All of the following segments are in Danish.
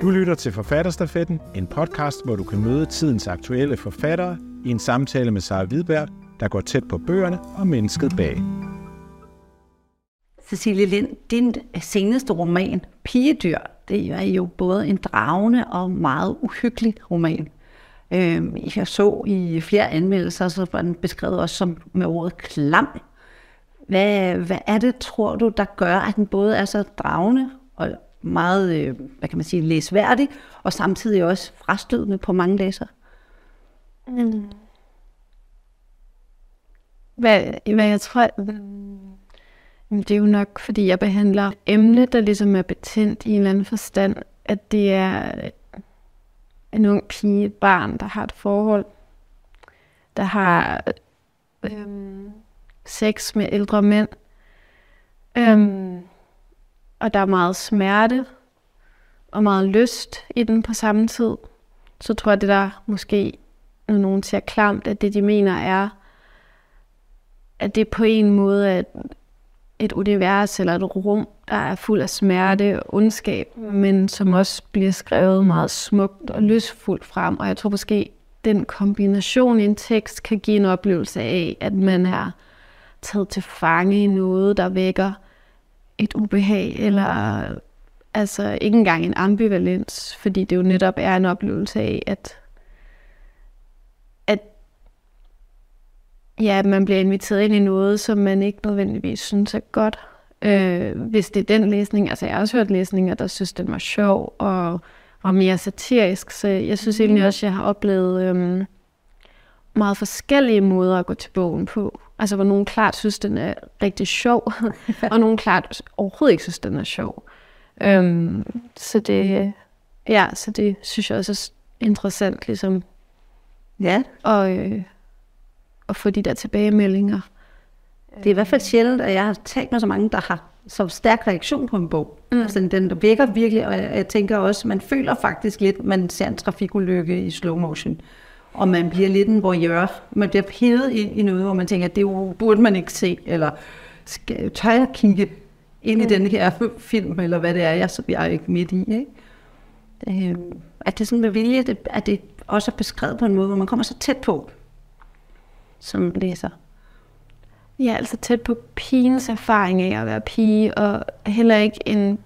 Du lytter til Forfatterstafetten, en podcast, hvor du kan møde tidens aktuelle forfattere i en samtale med Sara Hvidberg, der går tæt på bøgerne og mennesket bag. Cecilie Lind, din seneste roman, Pigedyr, det er jo både en dragende og meget uhyggelig roman. Øhm, jeg så i flere anmeldelser, så var den beskrevet også som med ordet klam. Hvad, hvad er det, tror du, der gør, at den både er så dragende og meget, øh, hvad kan man sige, læsværdig, og samtidig også frastødende på mange læsere? Mm. Hvad, hvad jeg tror, det er jo nok, fordi jeg behandler emne, der ligesom er betændt i en eller anden forstand, at det er øh, en ung pige, et barn, der har et forhold, der har øhm, sex med ældre mænd, øhm, og der er meget smerte og meget lyst i den på samme tid, så tror jeg, det der måske, når nogen siger klamt, at det de mener er, at det på en måde er et univers eller et rum, der er fuld af smerte og ondskab, men som også bliver skrevet meget smukt og lystfuldt frem. Og jeg tror måske, den kombination i en tekst kan give en oplevelse af, at man er taget til fange i noget, der vækker et ubehag, eller altså ikke engang en ambivalens, fordi det jo netop er en oplevelse af, at, at ja, man bliver inviteret ind i noget, som man ikke nødvendigvis synes er godt. Øh, hvis det er den læsning, altså jeg har også hørt læsninger, der synes, den var sjov og, og mere satirisk, så jeg synes egentlig også, jeg har oplevet øhm, meget forskellige måder at gå til bogen på. Altså hvor nogen klart synes, den er rigtig sjov, og nogen klart overhovedet ikke synes, den er sjov. Øhm, så det, ja, så det synes jeg også er interessant, ligesom. Ja. Og, øh, at få de der tilbagemeldinger. Det er i hvert fald sjældent, at jeg har talt med så mange, der har så stærk reaktion på en bog. Mm. Altså, den der virker virkelig, og jeg, jeg tænker også, man føler faktisk lidt, man ser en trafikulykke i slow motion. Og man bliver lidt en voyeur. Man bliver hævet ind i noget, hvor man tænker, at det burde man ikke se, eller skal, tør jeg kigge ind i mm. den her film, eller hvad det er, jeg, så jeg er ikke midt i. Ikke? Øh, at det sådan med vilje, det, at det også er beskrevet på en måde, hvor man kommer så tæt på, som læser. Ja, altså tæt på pigens erfaring af at være pige, og heller ikke en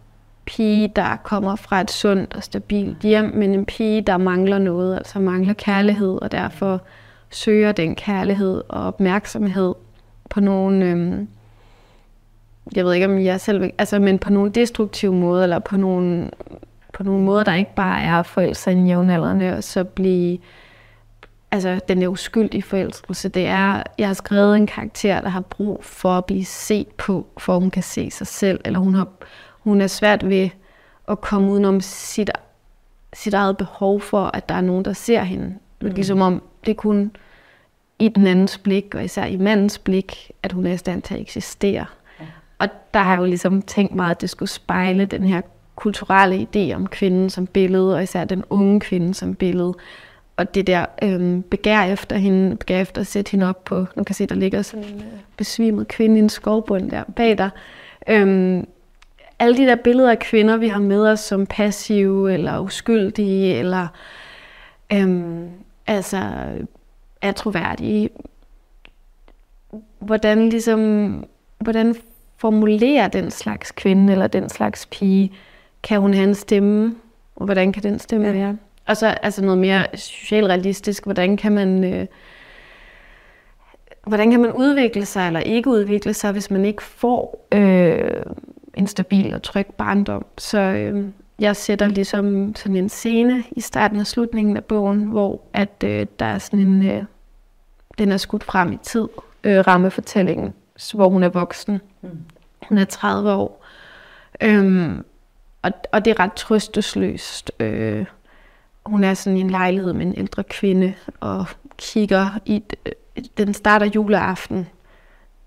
pige, der kommer fra et sundt og stabilt hjem, men en pige, der mangler noget, altså mangler kærlighed, og derfor søger den kærlighed og opmærksomhed på nogle, øhm, jeg ved ikke om jeg selv, altså, men på nogle destruktive måder, eller på nogle, på nogle måder, der ikke bare er forældre i jævnaldrende, og så blive altså, den er uskyldig forelskelse. Det er, jeg har skrevet en karakter, der har brug for at blive set på, for hun kan se sig selv, eller hun, har, hun er svært ved at komme udenom sit, sit eget behov for, at der er nogen, der ser hende. Mm. Ligesom om det kun i den andens blik, og især i mandens blik, at hun er i stand til at eksistere. Ja. Og der har jeg jo ligesom tænkt mig, at det skulle spejle den her kulturelle idé om kvinden som billede, og især den unge kvinde som billede og det der øhm, begær efter hende, begær efter at sætte hende op på, nu kan se, der ligger sådan en øh, besvimet kvinde i en skovbund der bag dig. Øhm, alle de der billeder af kvinder, vi har med os som passive eller uskyldige, eller øhm, altså er troværdige. Hvordan ligesom, hvordan formulerer den slags kvinde eller den slags pige? Kan hun have en stemme? Og hvordan kan den stemme ja. være? Og så altså noget mere socialrealistisk, hvordan kan man... Øh, hvordan kan man udvikle sig eller ikke udvikle sig, hvis man ikke får øh, en stabil og tryg barndom. Så øh, jeg sætter ligesom sådan en scene i starten og slutningen af bogen, hvor at øh, der er sådan en, øh, den er skudt frem i tid, øh, rammefortællingen, hvor hun er voksen. Mm. Hun er 30 år. Øhm, og, og det er ret trøstesløst. Øh, hun er sådan i en lejlighed med en ældre kvinde, og kigger i, den starter juleaften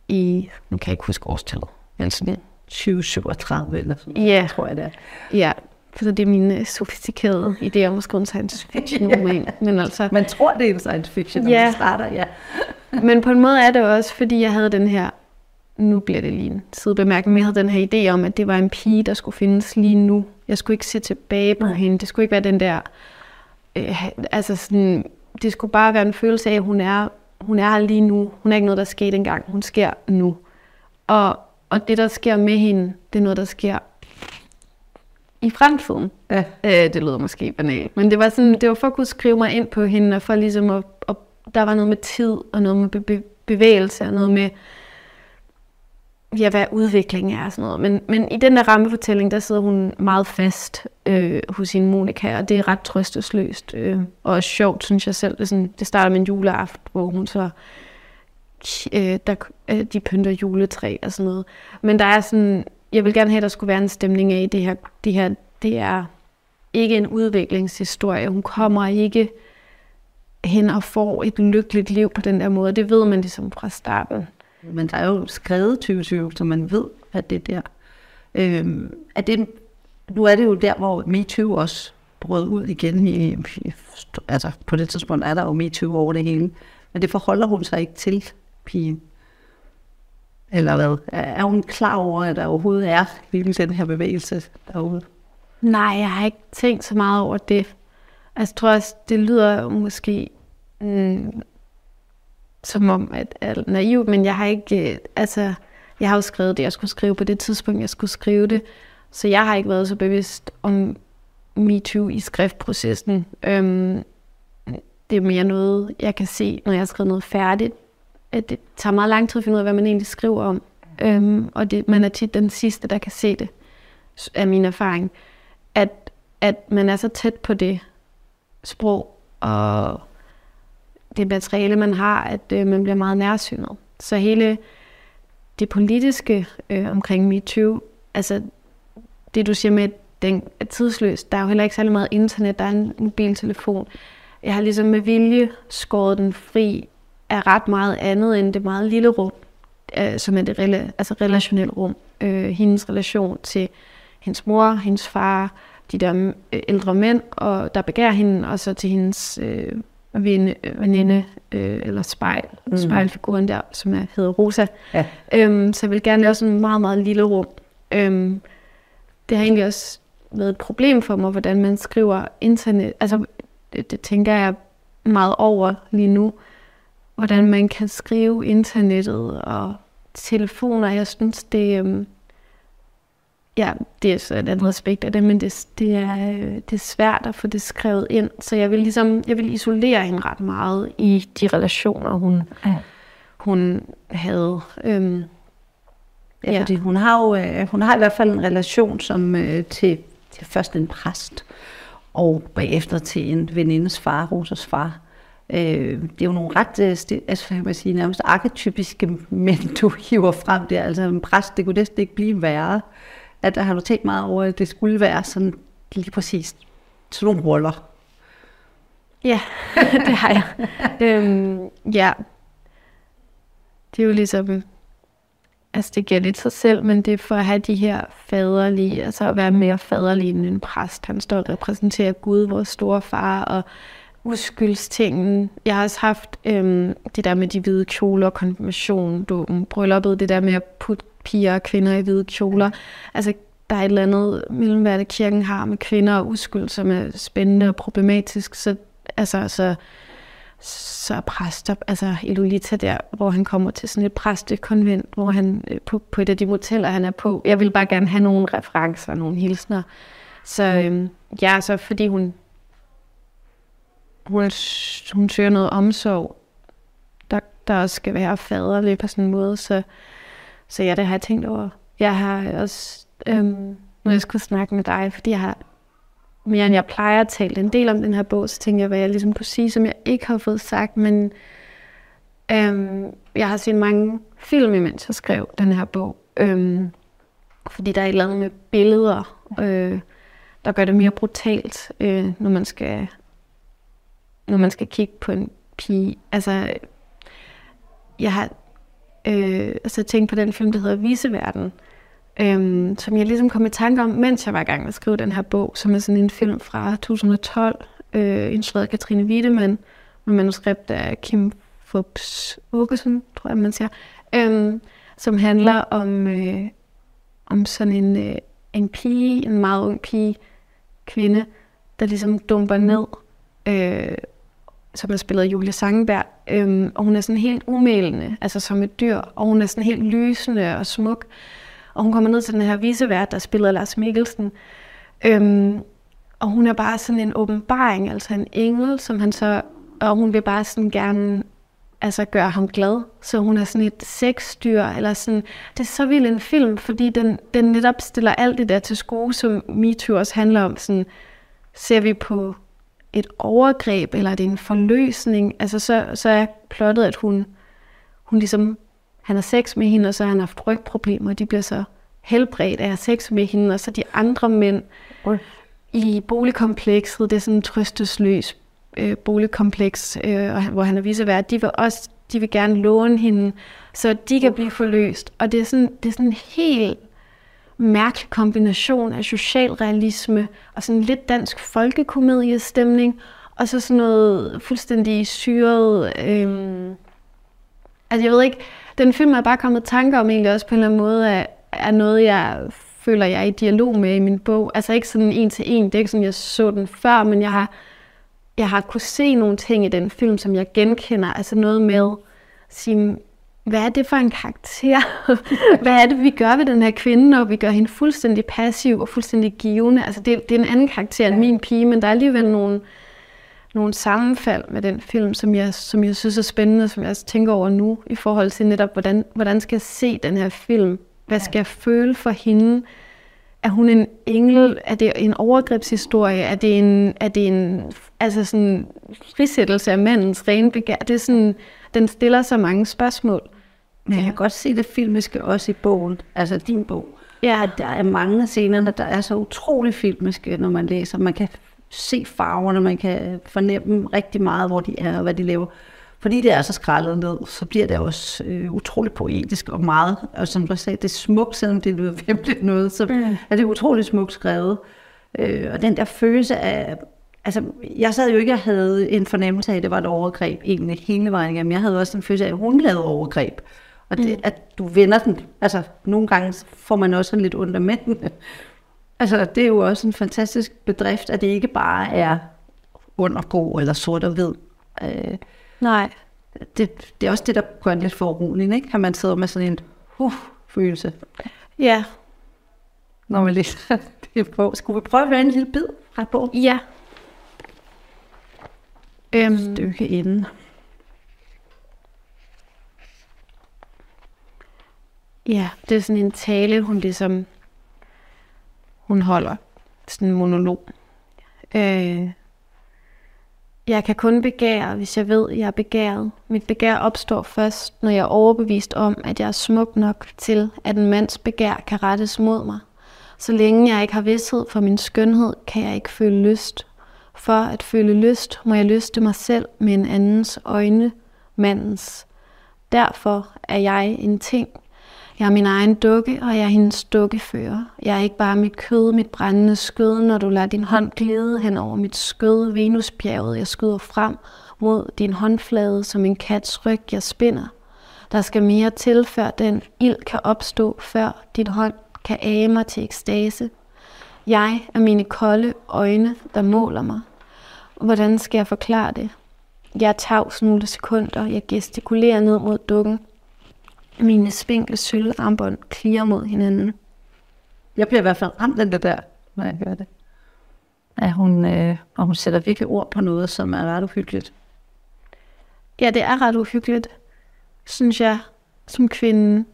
i, nu kan jeg ikke huske årstallet, men sådan 2037 eller sådan ja. tror jeg det er. Ja, for det er mine sofistikerede idéer om at skrive en science fiction roman. ja. Men altså, Man tror, det er en science fiction, når ja. man starter, ja. men på en måde er det også, fordi jeg havde den her nu bliver det lige en sidebemærkning, men jeg havde den her idé om, at det var en pige, der skulle findes lige nu. Jeg skulle ikke se tilbage på hende. Det skulle ikke være den der, øh, altså sådan, det skulle bare være en følelse af, at hun er, hun er lige nu. Hun er ikke noget, der skete engang. Hun sker nu. Og, og det, der sker med hende, det er noget, der sker i fremtiden. Ja. Øh, det lyder måske banalt, men det var, sådan, det var for at kunne skrive mig ind på hende, og for ligesom at, at der var noget med tid, og noget med be- be- bevægelse, og noget med, ja, hvad udvikling er og sådan noget. Men, men i den der rammefortælling, der sidder hun meget fast øh, hos sin Monika, og det er ret trøstesløst. Øh, og sjovt, synes jeg selv. Det, sådan, det starter med en juleaften, hvor hun så øh, Øh, der, øh, de pynter juletræ og sådan noget. Men der er sådan, jeg vil gerne have, at der skulle være en stemning af det her, det her, det er ikke en udviklingshistorie. Hun kommer ikke hen og får et lykkeligt liv på den der måde. Det ved man ligesom fra starten. Men der er jo skrevet 2020, så man ved, at det er der. Øhm, er det, nu er det jo der, hvor MeToo også brød ud igen. I, i, altså på det tidspunkt er der jo MeToo over det hele. Men det forholder hun sig ikke til, pigen. Eller hvad? Er er hun klar over, at der overhovedet er hele den her bevægelse derude? Nej, jeg har ikke tænkt så meget over det. Altså, jeg tror også, det lyder måske mm, som om, at alt er naivt, men jeg har ikke, øh, altså, jeg har jo skrevet det, jeg skulle skrive på det tidspunkt, jeg skulle skrive det, så jeg har ikke været så bevidst om MeToo i skriftprocessen. Øhm, det er mere noget, jeg kan se, når jeg har skrevet noget færdigt, at det tager meget lang tid at finde ud af, hvad man egentlig skriver om. Øhm, og det, man er tit den sidste, der kan se det, af min erfaring. At, at man er så tæt på det sprog og det materiale, man har, at øh, man bliver meget nærsynet. Så hele det politiske øh, omkring MeToo, altså det du siger med, at den er tidsløs, der er jo heller ikke særlig meget internet, der er en mobiltelefon. Jeg har ligesom med vilje skåret den fri af ret meget andet end det meget lille rum, øh, som er det rela- altså relationelle rum. Øh, hendes relation til hendes mor, hendes far, de der øh, ældre mænd, og der begærer hende, og så til hendes øh, veninde, veninde øh, eller spejl, mm. spejlfiguren der, som er, hedder Rosa. Ja. Øhm, så jeg vil gerne lave sådan en meget, meget lille rum. Øhm, det har egentlig også været et problem for mig, hvordan man skriver internet. Altså, det, det tænker jeg meget over lige nu. Hvordan man kan skrive internettet og telefoner. Jeg synes, det, øhm, ja, det er så et andet aspekt af det, men det, det, er, øh, det er svært at få det skrevet ind. Så jeg vil ligesom, jeg vil isolere hende ret meget i de relationer, hun, Ja. hun havde. Øhm, Ja, Ja. fordi hun har jo øh, hun har i hvert fald en relation som øh, til, til først en præst, og bagefter til en venindes far, Rosas far. Øh, det er jo nogle ret, øh, altså, hvad man sige, nærmest arketypiske mænd, du hiver frem der. Altså en præst, det kunne næsten ikke blive værre. At der har du tænkt meget over, at det skulle være sådan lige præcis sådan nogle roller. Ja, det har jeg. øhm, ja. Det er jo ligesom, altså det giver lidt sig selv, men det er for at have de her faderlige, altså at være mere faderlig end en præst. Han står og repræsenterer Gud, vores store far, og uskyldstingen. Jeg har også haft øhm, det der med de hvide kjoler, konfirmation, dåben, brylluppet, det der med at putte piger og kvinder i hvide kjoler. Altså, der er et eller andet mellem, hvad det kirken har med kvinder og uskyld, som er spændende og problematisk. Så, altså, så, så er præster, altså i Lolita der, hvor han kommer til sådan et præstekonvent, hvor han øh, på, på et af de moteller, han er på. Jeg vil bare gerne have nogle referencer, nogle hilsner. Så øhm, ja, så fordi hun, hun, hun søger noget omsorg, der, der også skal være faderlig på sådan en måde, så, så ja, det har jeg tænkt over. Jeg har også, øhm, når jeg skulle snakke med dig, fordi jeg har mere end jeg plejer at tale en del om den her bog, så tænkte jeg, hvad jeg ligesom kunne sige, som jeg ikke har fået sagt, men øhm, jeg har set mange film, imens jeg skrev den her bog, øhm, fordi der er et eller andet med billeder, øh, der gør det mere brutalt, øh, når man skal når man skal kigge på en pige. Altså, jeg har øh, altså tænkt på den film, der hedder Viseverden, øhm, som jeg ligesom kom i tanke om, mens jeg var i gang med at skrive den her bog, som er sådan en film fra 2012, øh, instrueret af Katrine Wiedemann, med manuskript af Kim Fubs Åkesson, tror jeg, man siger. Øhm, som handler om, øh, om sådan en, øh, en pige, en meget ung pige, kvinde, der ligesom dumper ned, øh, som er spillet af Julie Sangenberg, øhm, og hun er sådan helt umælende, altså som et dyr, og hun er sådan helt lysende og smuk, og hun kommer ned til den her visevært, der spiller Lars Mikkelsen, øhm, og hun er bare sådan en åbenbaring, altså en engel, som han så, og hun vil bare sådan gerne altså gøre ham glad. Så hun er sådan et sexdyr, eller sådan, det er så vild en film, fordi den, den netop stiller alt det der til skue, som MeToo også handler om. Sådan, ser vi på et overgreb, eller er det en forløsning? Altså så, så er plottet, at hun, hun ligesom, han har sex med hende, og så har han haft rygproblemer, og de bliver så helbredt af at have sex med hende, og så de andre mænd Oj. i boligkomplekset, det er sådan en trøstesløs øh, boligkompleks, øh, hvor han er visevært, de vil også de vil gerne låne hende, så de kan blive forløst. Og det er sådan, det er sådan helt mærk kombination af socialrealisme og sådan lidt dansk folkekomediestemning, og så sådan noget fuldstændig syret... Øh, altså jeg ved ikke, den film er bare kommet tanker om egentlig også på en eller anden måde, er, er noget, jeg føler, jeg er i dialog med i min bog. Altså ikke sådan en til en, det er ikke sådan, jeg så den før, men jeg har, jeg har kunne se nogle ting i den film, som jeg genkender. Altså noget med at sige, hvad er det for en karakter? hvad er det, vi gør ved den her kvinde, når vi gør hende fuldstændig passiv og fuldstændig givende? Altså det, det er en anden karakter end min pige, men der er alligevel nogle, nogle sammenfald med den film, som jeg, som jeg synes er spændende, som jeg også tænker over nu, i forhold til netop, hvordan, hvordan skal jeg se den her film? Hvad skal jeg føle for hende? Er hun en engel? Er det en overgrebshistorie? Er det en, er det en altså sådan, frisættelse af mandens rene begær? Det er sådan, den stiller så mange spørgsmål. Men jeg kan godt se det filmiske også i bogen, altså din bog. Ja, At der er mange af scenerne, der er så utrolig filmiske, når man læser. Man kan se farverne, man kan fornemme rigtig meget, hvor de er og hvad de laver. Fordi det er så skrællet ned, så bliver det også øh, utroligt poetisk og meget. Og som du sagde, det er smukt, selvom det lyder virkelig noget, så Mm. er det utroligt smukt skrevet. Øh, og den der følelse af... Altså, jeg sad jo ikke og havde en fornemmelse af, at det var et overgreb egentlig hele vejen igennem. Jeg havde også en følelse af, at hun lavede overgreb. Og det, Mm. at du vender den, altså nogle gange får man også lidt under mændene. Altså det er jo også en fantastisk bedrift, at det ikke bare er undergå eller sort og hvid. Øh, nej. det, det er også det, der gør en lidt foruroligende, ikke? At man sidder med sådan en uh, følelse, Ja, når man læser det på. Skulle vi prøve at høre en lille bid fra på? ja. Øhm, Stykke inden. Ja, det er sådan en tale, hun ligesom, hun holder. Sådan en monolog. Øh, jeg kan kun begære, hvis jeg ved, jeg er begæret. Mit begær opstår først, når jeg er overbevist om, at jeg er smuk nok til, at en mands begær kan rettes mod mig. Så længe jeg ikke har vidsthed for min skønhed, kan jeg ikke føle lyst. For at føle lyst, må jeg lyste mig selv med en andens øjne, mandens. Derfor er jeg en ting, jeg er min egen dukke, og jeg er hendes dukkefører. Jeg er ikke bare mit kød, mit brændende skød, når du lader din hånd glide hen over mit skød, Venusbjerget, jeg skyder frem mod din håndflade som en kats ryg, jeg spinder. Der skal mere til, før den ild kan opstå, før din hånd kan age mig til ekstase. Jeg er mine kolde øjne, der måler mig. Hvordan skal jeg forklare det? Jeg er tavs nogle sekunder, jeg gestikulerer ned mod dukken. Mine spinkle sølvarmbånd klirer mod hinanden. Jeg bliver i hvert fald ramt af det der, når jeg hører det. Ja, hun, øh, og hun sætter virkelig ord på noget, som er ret uhyggeligt. Ja, det er ret uhyggeligt, synes jeg, som kvinde,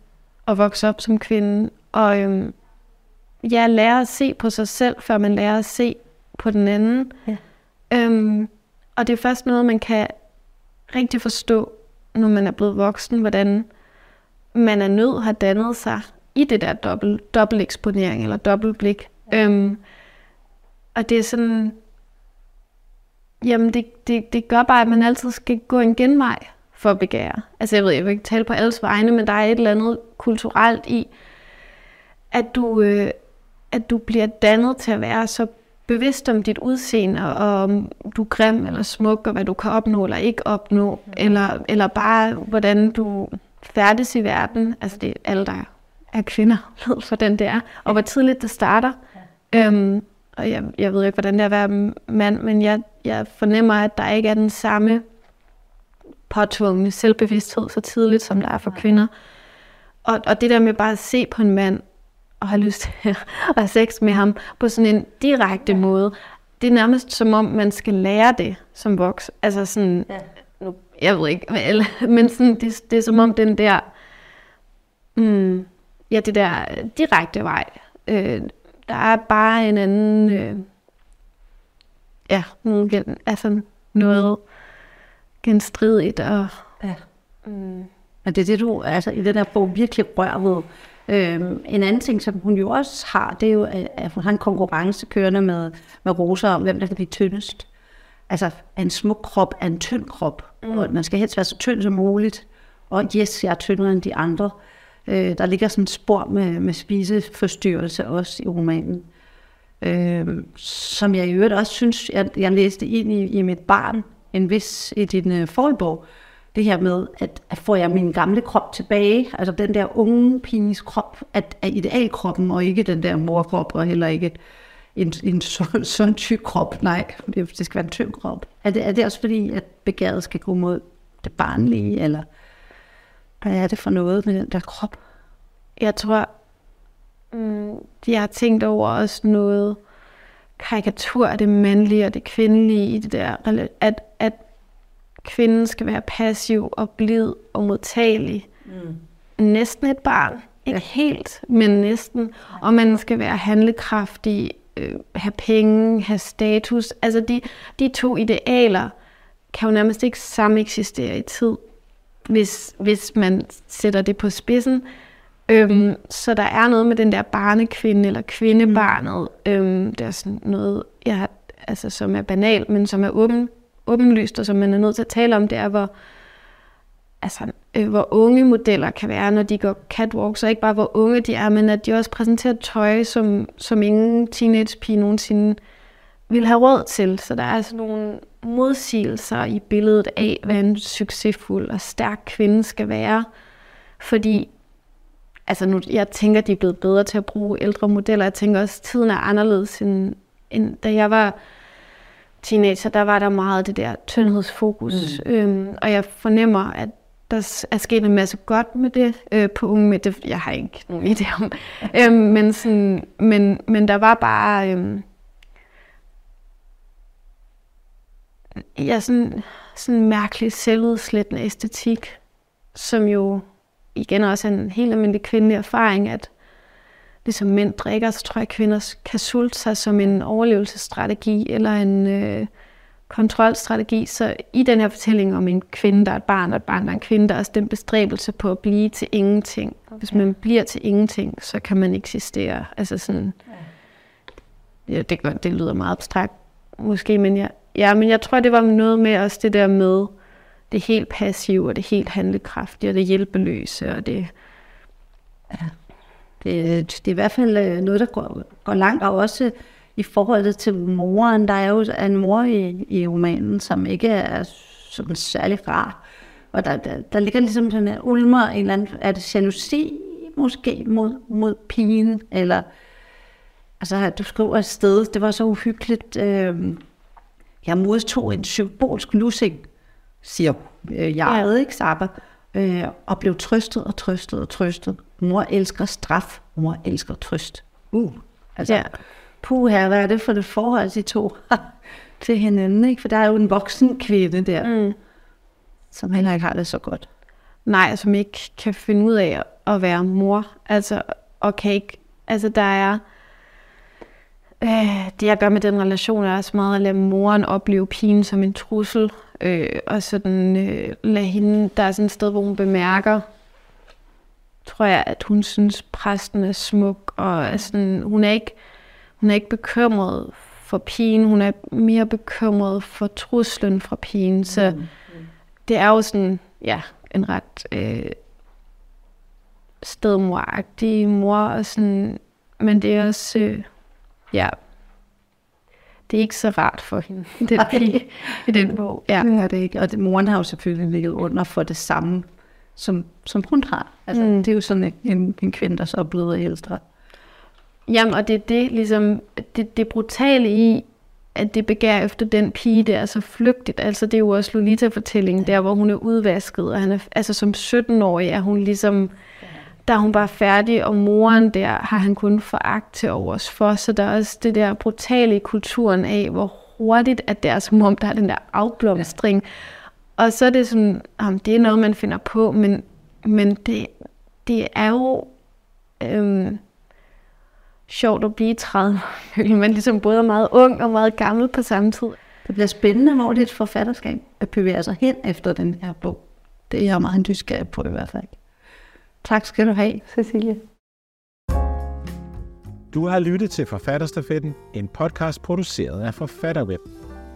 at vokse op som kvinde. Og øhm, ja, lære at se på sig selv, før man lærer at se på den anden. Ja. Øhm, og det er først noget, man kan rigtig forstå, når man er blevet voksen, hvordan man er nødt har dannet sig i det der dobbelt, dobbelt eksponering eller dobbeltblik. Øhm, og det er sådan, jamen det, det, det gør bare, at man altid skal gå en genvej for at begære. Altså jeg ved, jeg vil ikke tale på alles vegne, men der er et eller andet kulturelt i, at du, øh, at du bliver dannet til at være så bevidst om dit udseende, og om du er grim eller smuk, og hvad du kan opnå eller ikke opnå, eller, eller bare hvordan du færdes i verden. Altså det er alle, der er kvinder, ved for den det er. Og hvor tidligt det starter. Ja. Øhm, og jeg, jeg ved ikke, hvordan det er at være mand, men jeg, jeg fornemmer, at der ikke er den samme påtvungne selvbevidsthed så tidligt, som der er for kvinder. Og, og det der med bare at se på en mand, og have lyst til at have sex med ham på sådan en direkte måde, det er nærmest som om, man skal lære det som voks. Altså sådan, ja. Jeg ved ikke, men sådan, det, det er som om den der, mm, ja, det der direkte vej, øh, der er bare en anden, øh, ja, altså noget genstridigt og... Ja. Mm. Men det er det, du altså, i den der bog virkelig rører ved. Øhm, en anden ting, som hun jo også har, det er jo, at hun har en konkurrence kørende med, med Rosa om, hvem der kan blive tyndest. Altså, en smuk krop er en tynd krop, mm. og man skal helst være så tynd som muligt. Og yes, jeg er tyndere end de andre. Øh, der ligger sådan et spor med, med spiseforstyrrelse også i romanen. Øh, som jeg i øvrigt også synes, jeg, jeg læste ind i, i mit barn, en vis i din øh, forrige bog, det her med, at, at får jeg min gamle krop tilbage, altså den der unge piges krop, at er idealkroppen, og ikke den der morkrop, og heller ikke en, en sådan så tyk krop. Nej, det, det skal være en tynd krop. Er det, er det også fordi, at begæret skal gå mod det barnlige, eller hvad er det for noget med den der krop? Jeg tror, mm, jeg har tænkt over også noget karikatur af det mandlige og det kvindelige i det der, at, at kvinden skal være passiv og blid og modtagelig. Mm. Næsten et barn. Ikke ja. helt, men næsten. Og man skal være handlekraftig, øh, have penge, have status. Altså de, de to idealer kan jo nærmest ikke sameksistere i tid, hvis, hvis man sætter det på spidsen. Øhm, så der er noget med den der barnekvinde eller kvindebarnet. Mm. Øhm, der er sådan noget, jeg har, altså, som er banalt, men som er åben, åbenlyst, og som man er nødt til at tale om, det er, hvor, altså, øh, hvor unge modeller kan være, når de går catwalk, så ikke bare hvor unge de er, men at de også præsenterer tøj, som, som ingen teenage-pige nogensinde vil have råd til. Så der er altså nogle modsigelser i billedet af, hvad en succesfuld og stærk kvinde skal være. Fordi altså nu, jeg tænker, de er blevet bedre til at bruge ældre modeller. Jeg tænker også, at tiden er anderledes, end, end da jeg var teenager. Der var der meget det der tyndhedsfokus. Mm. Øhm, og jeg fornemmer, at der er sket en masse godt med det øh, på unge med det. Jeg har ikke nogen idé om. øhm, men, sådan, men, men der var bare... Øhm, ja, sådan, sådan en mærkelig selvudslættende æstetik, som jo igen også en helt almindelig kvindelig erfaring, at ligesom mænd drikker, så tror jeg, at kvinder kan sulte sig som en overlevelsesstrategi eller en øh, kontrolstrategi. Så i den her fortælling om en kvinde, der er et barn, og et barn, der er en kvinde, der er også den bestræbelse på at blive til ingenting. Okay. Hvis man bliver til ingenting, så kan man eksistere. Altså sådan, ja, det, det lyder meget abstrakt måske, men jeg, ja, men jeg tror, det var noget med også det der med, det helt passive, og det helt handlekraftige, og det hjælpeløse, og det... Ja. Det, det er i hvert fald øh, noget, der går, går langt, og også i forhold til moren. Der er jo en mor i, i romanen, som ikke er sådan særlig rar. Og der, der, der ligger ligesom sådan en ulmer, en eller anden, er det jalousi måske mod, mod pigen, eller altså du skriver et sted, det var så uhyggeligt, øh, jeg modtog en symbolsk lussing siger øh, jeg, ja. ikke Saba, øh, og blev trøstet og trøstet og trøstet. Mor elsker straf, mor elsker trøst. Uh, altså, ja. Puh her, hvad er det for det forhold, de to til hinanden, ikke? For der er jo en voksen kvinde der, mm. som heller ikke har det så godt. Nej, som ikke kan finde ud af at være mor, altså, og kan ikke, altså der er, øh, det jeg gør med den relation er også meget at lade moren opleve pigen som en trussel, øh, og sådan øh, lade hende, der er sådan et sted, hvor hun bemærker, tror jeg, at hun synes, præsten er smuk, og er sådan, hun, er ikke, hun er ikke bekymret for pigen, hun er mere bekymret for truslen fra pigen, så mm. det er jo sådan, ja, en ret øh, stedmoragtig mor, og sådan, men det er også, øh, ja, det er ikke så rart for hende, den pige i den bog. Ja. Det er det ikke. Og det, moren har jo selvfølgelig ligget under for det samme som, som hun har. Altså, mm. Det er jo sådan en, en, en kvinde, der så er blevet ældre. Jamen, og det er det, ligesom, det, det brutale i, at det begær efter den pige, det er så flygtigt. Altså, det er jo også Lolita-fortællingen, der hvor hun er udvasket, og han er, altså som 17-årig er hun ligesom, der er hun bare færdig, og moren der har han kun foragt til overs for, så der er også det der brutale i kulturen af, hvor hurtigt, at det er som om, der er den der afblomstring. Og så er det sådan, om det er noget, man finder på, men, men det, det er jo øhm, sjovt at blive 30, man ligesom både er meget ung og meget gammel på samme tid. Det bliver spændende, hvor dit forfatterskab at bevæge sig hen efter den her bog. Det er jeg meget nysgerrig på i hvert fald. Tak skal du have, Cecilie. Du har lyttet til Forfatterstafetten, en podcast produceret af Forfatterweb.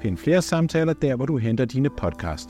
Find flere samtaler der, hvor du henter dine podcast.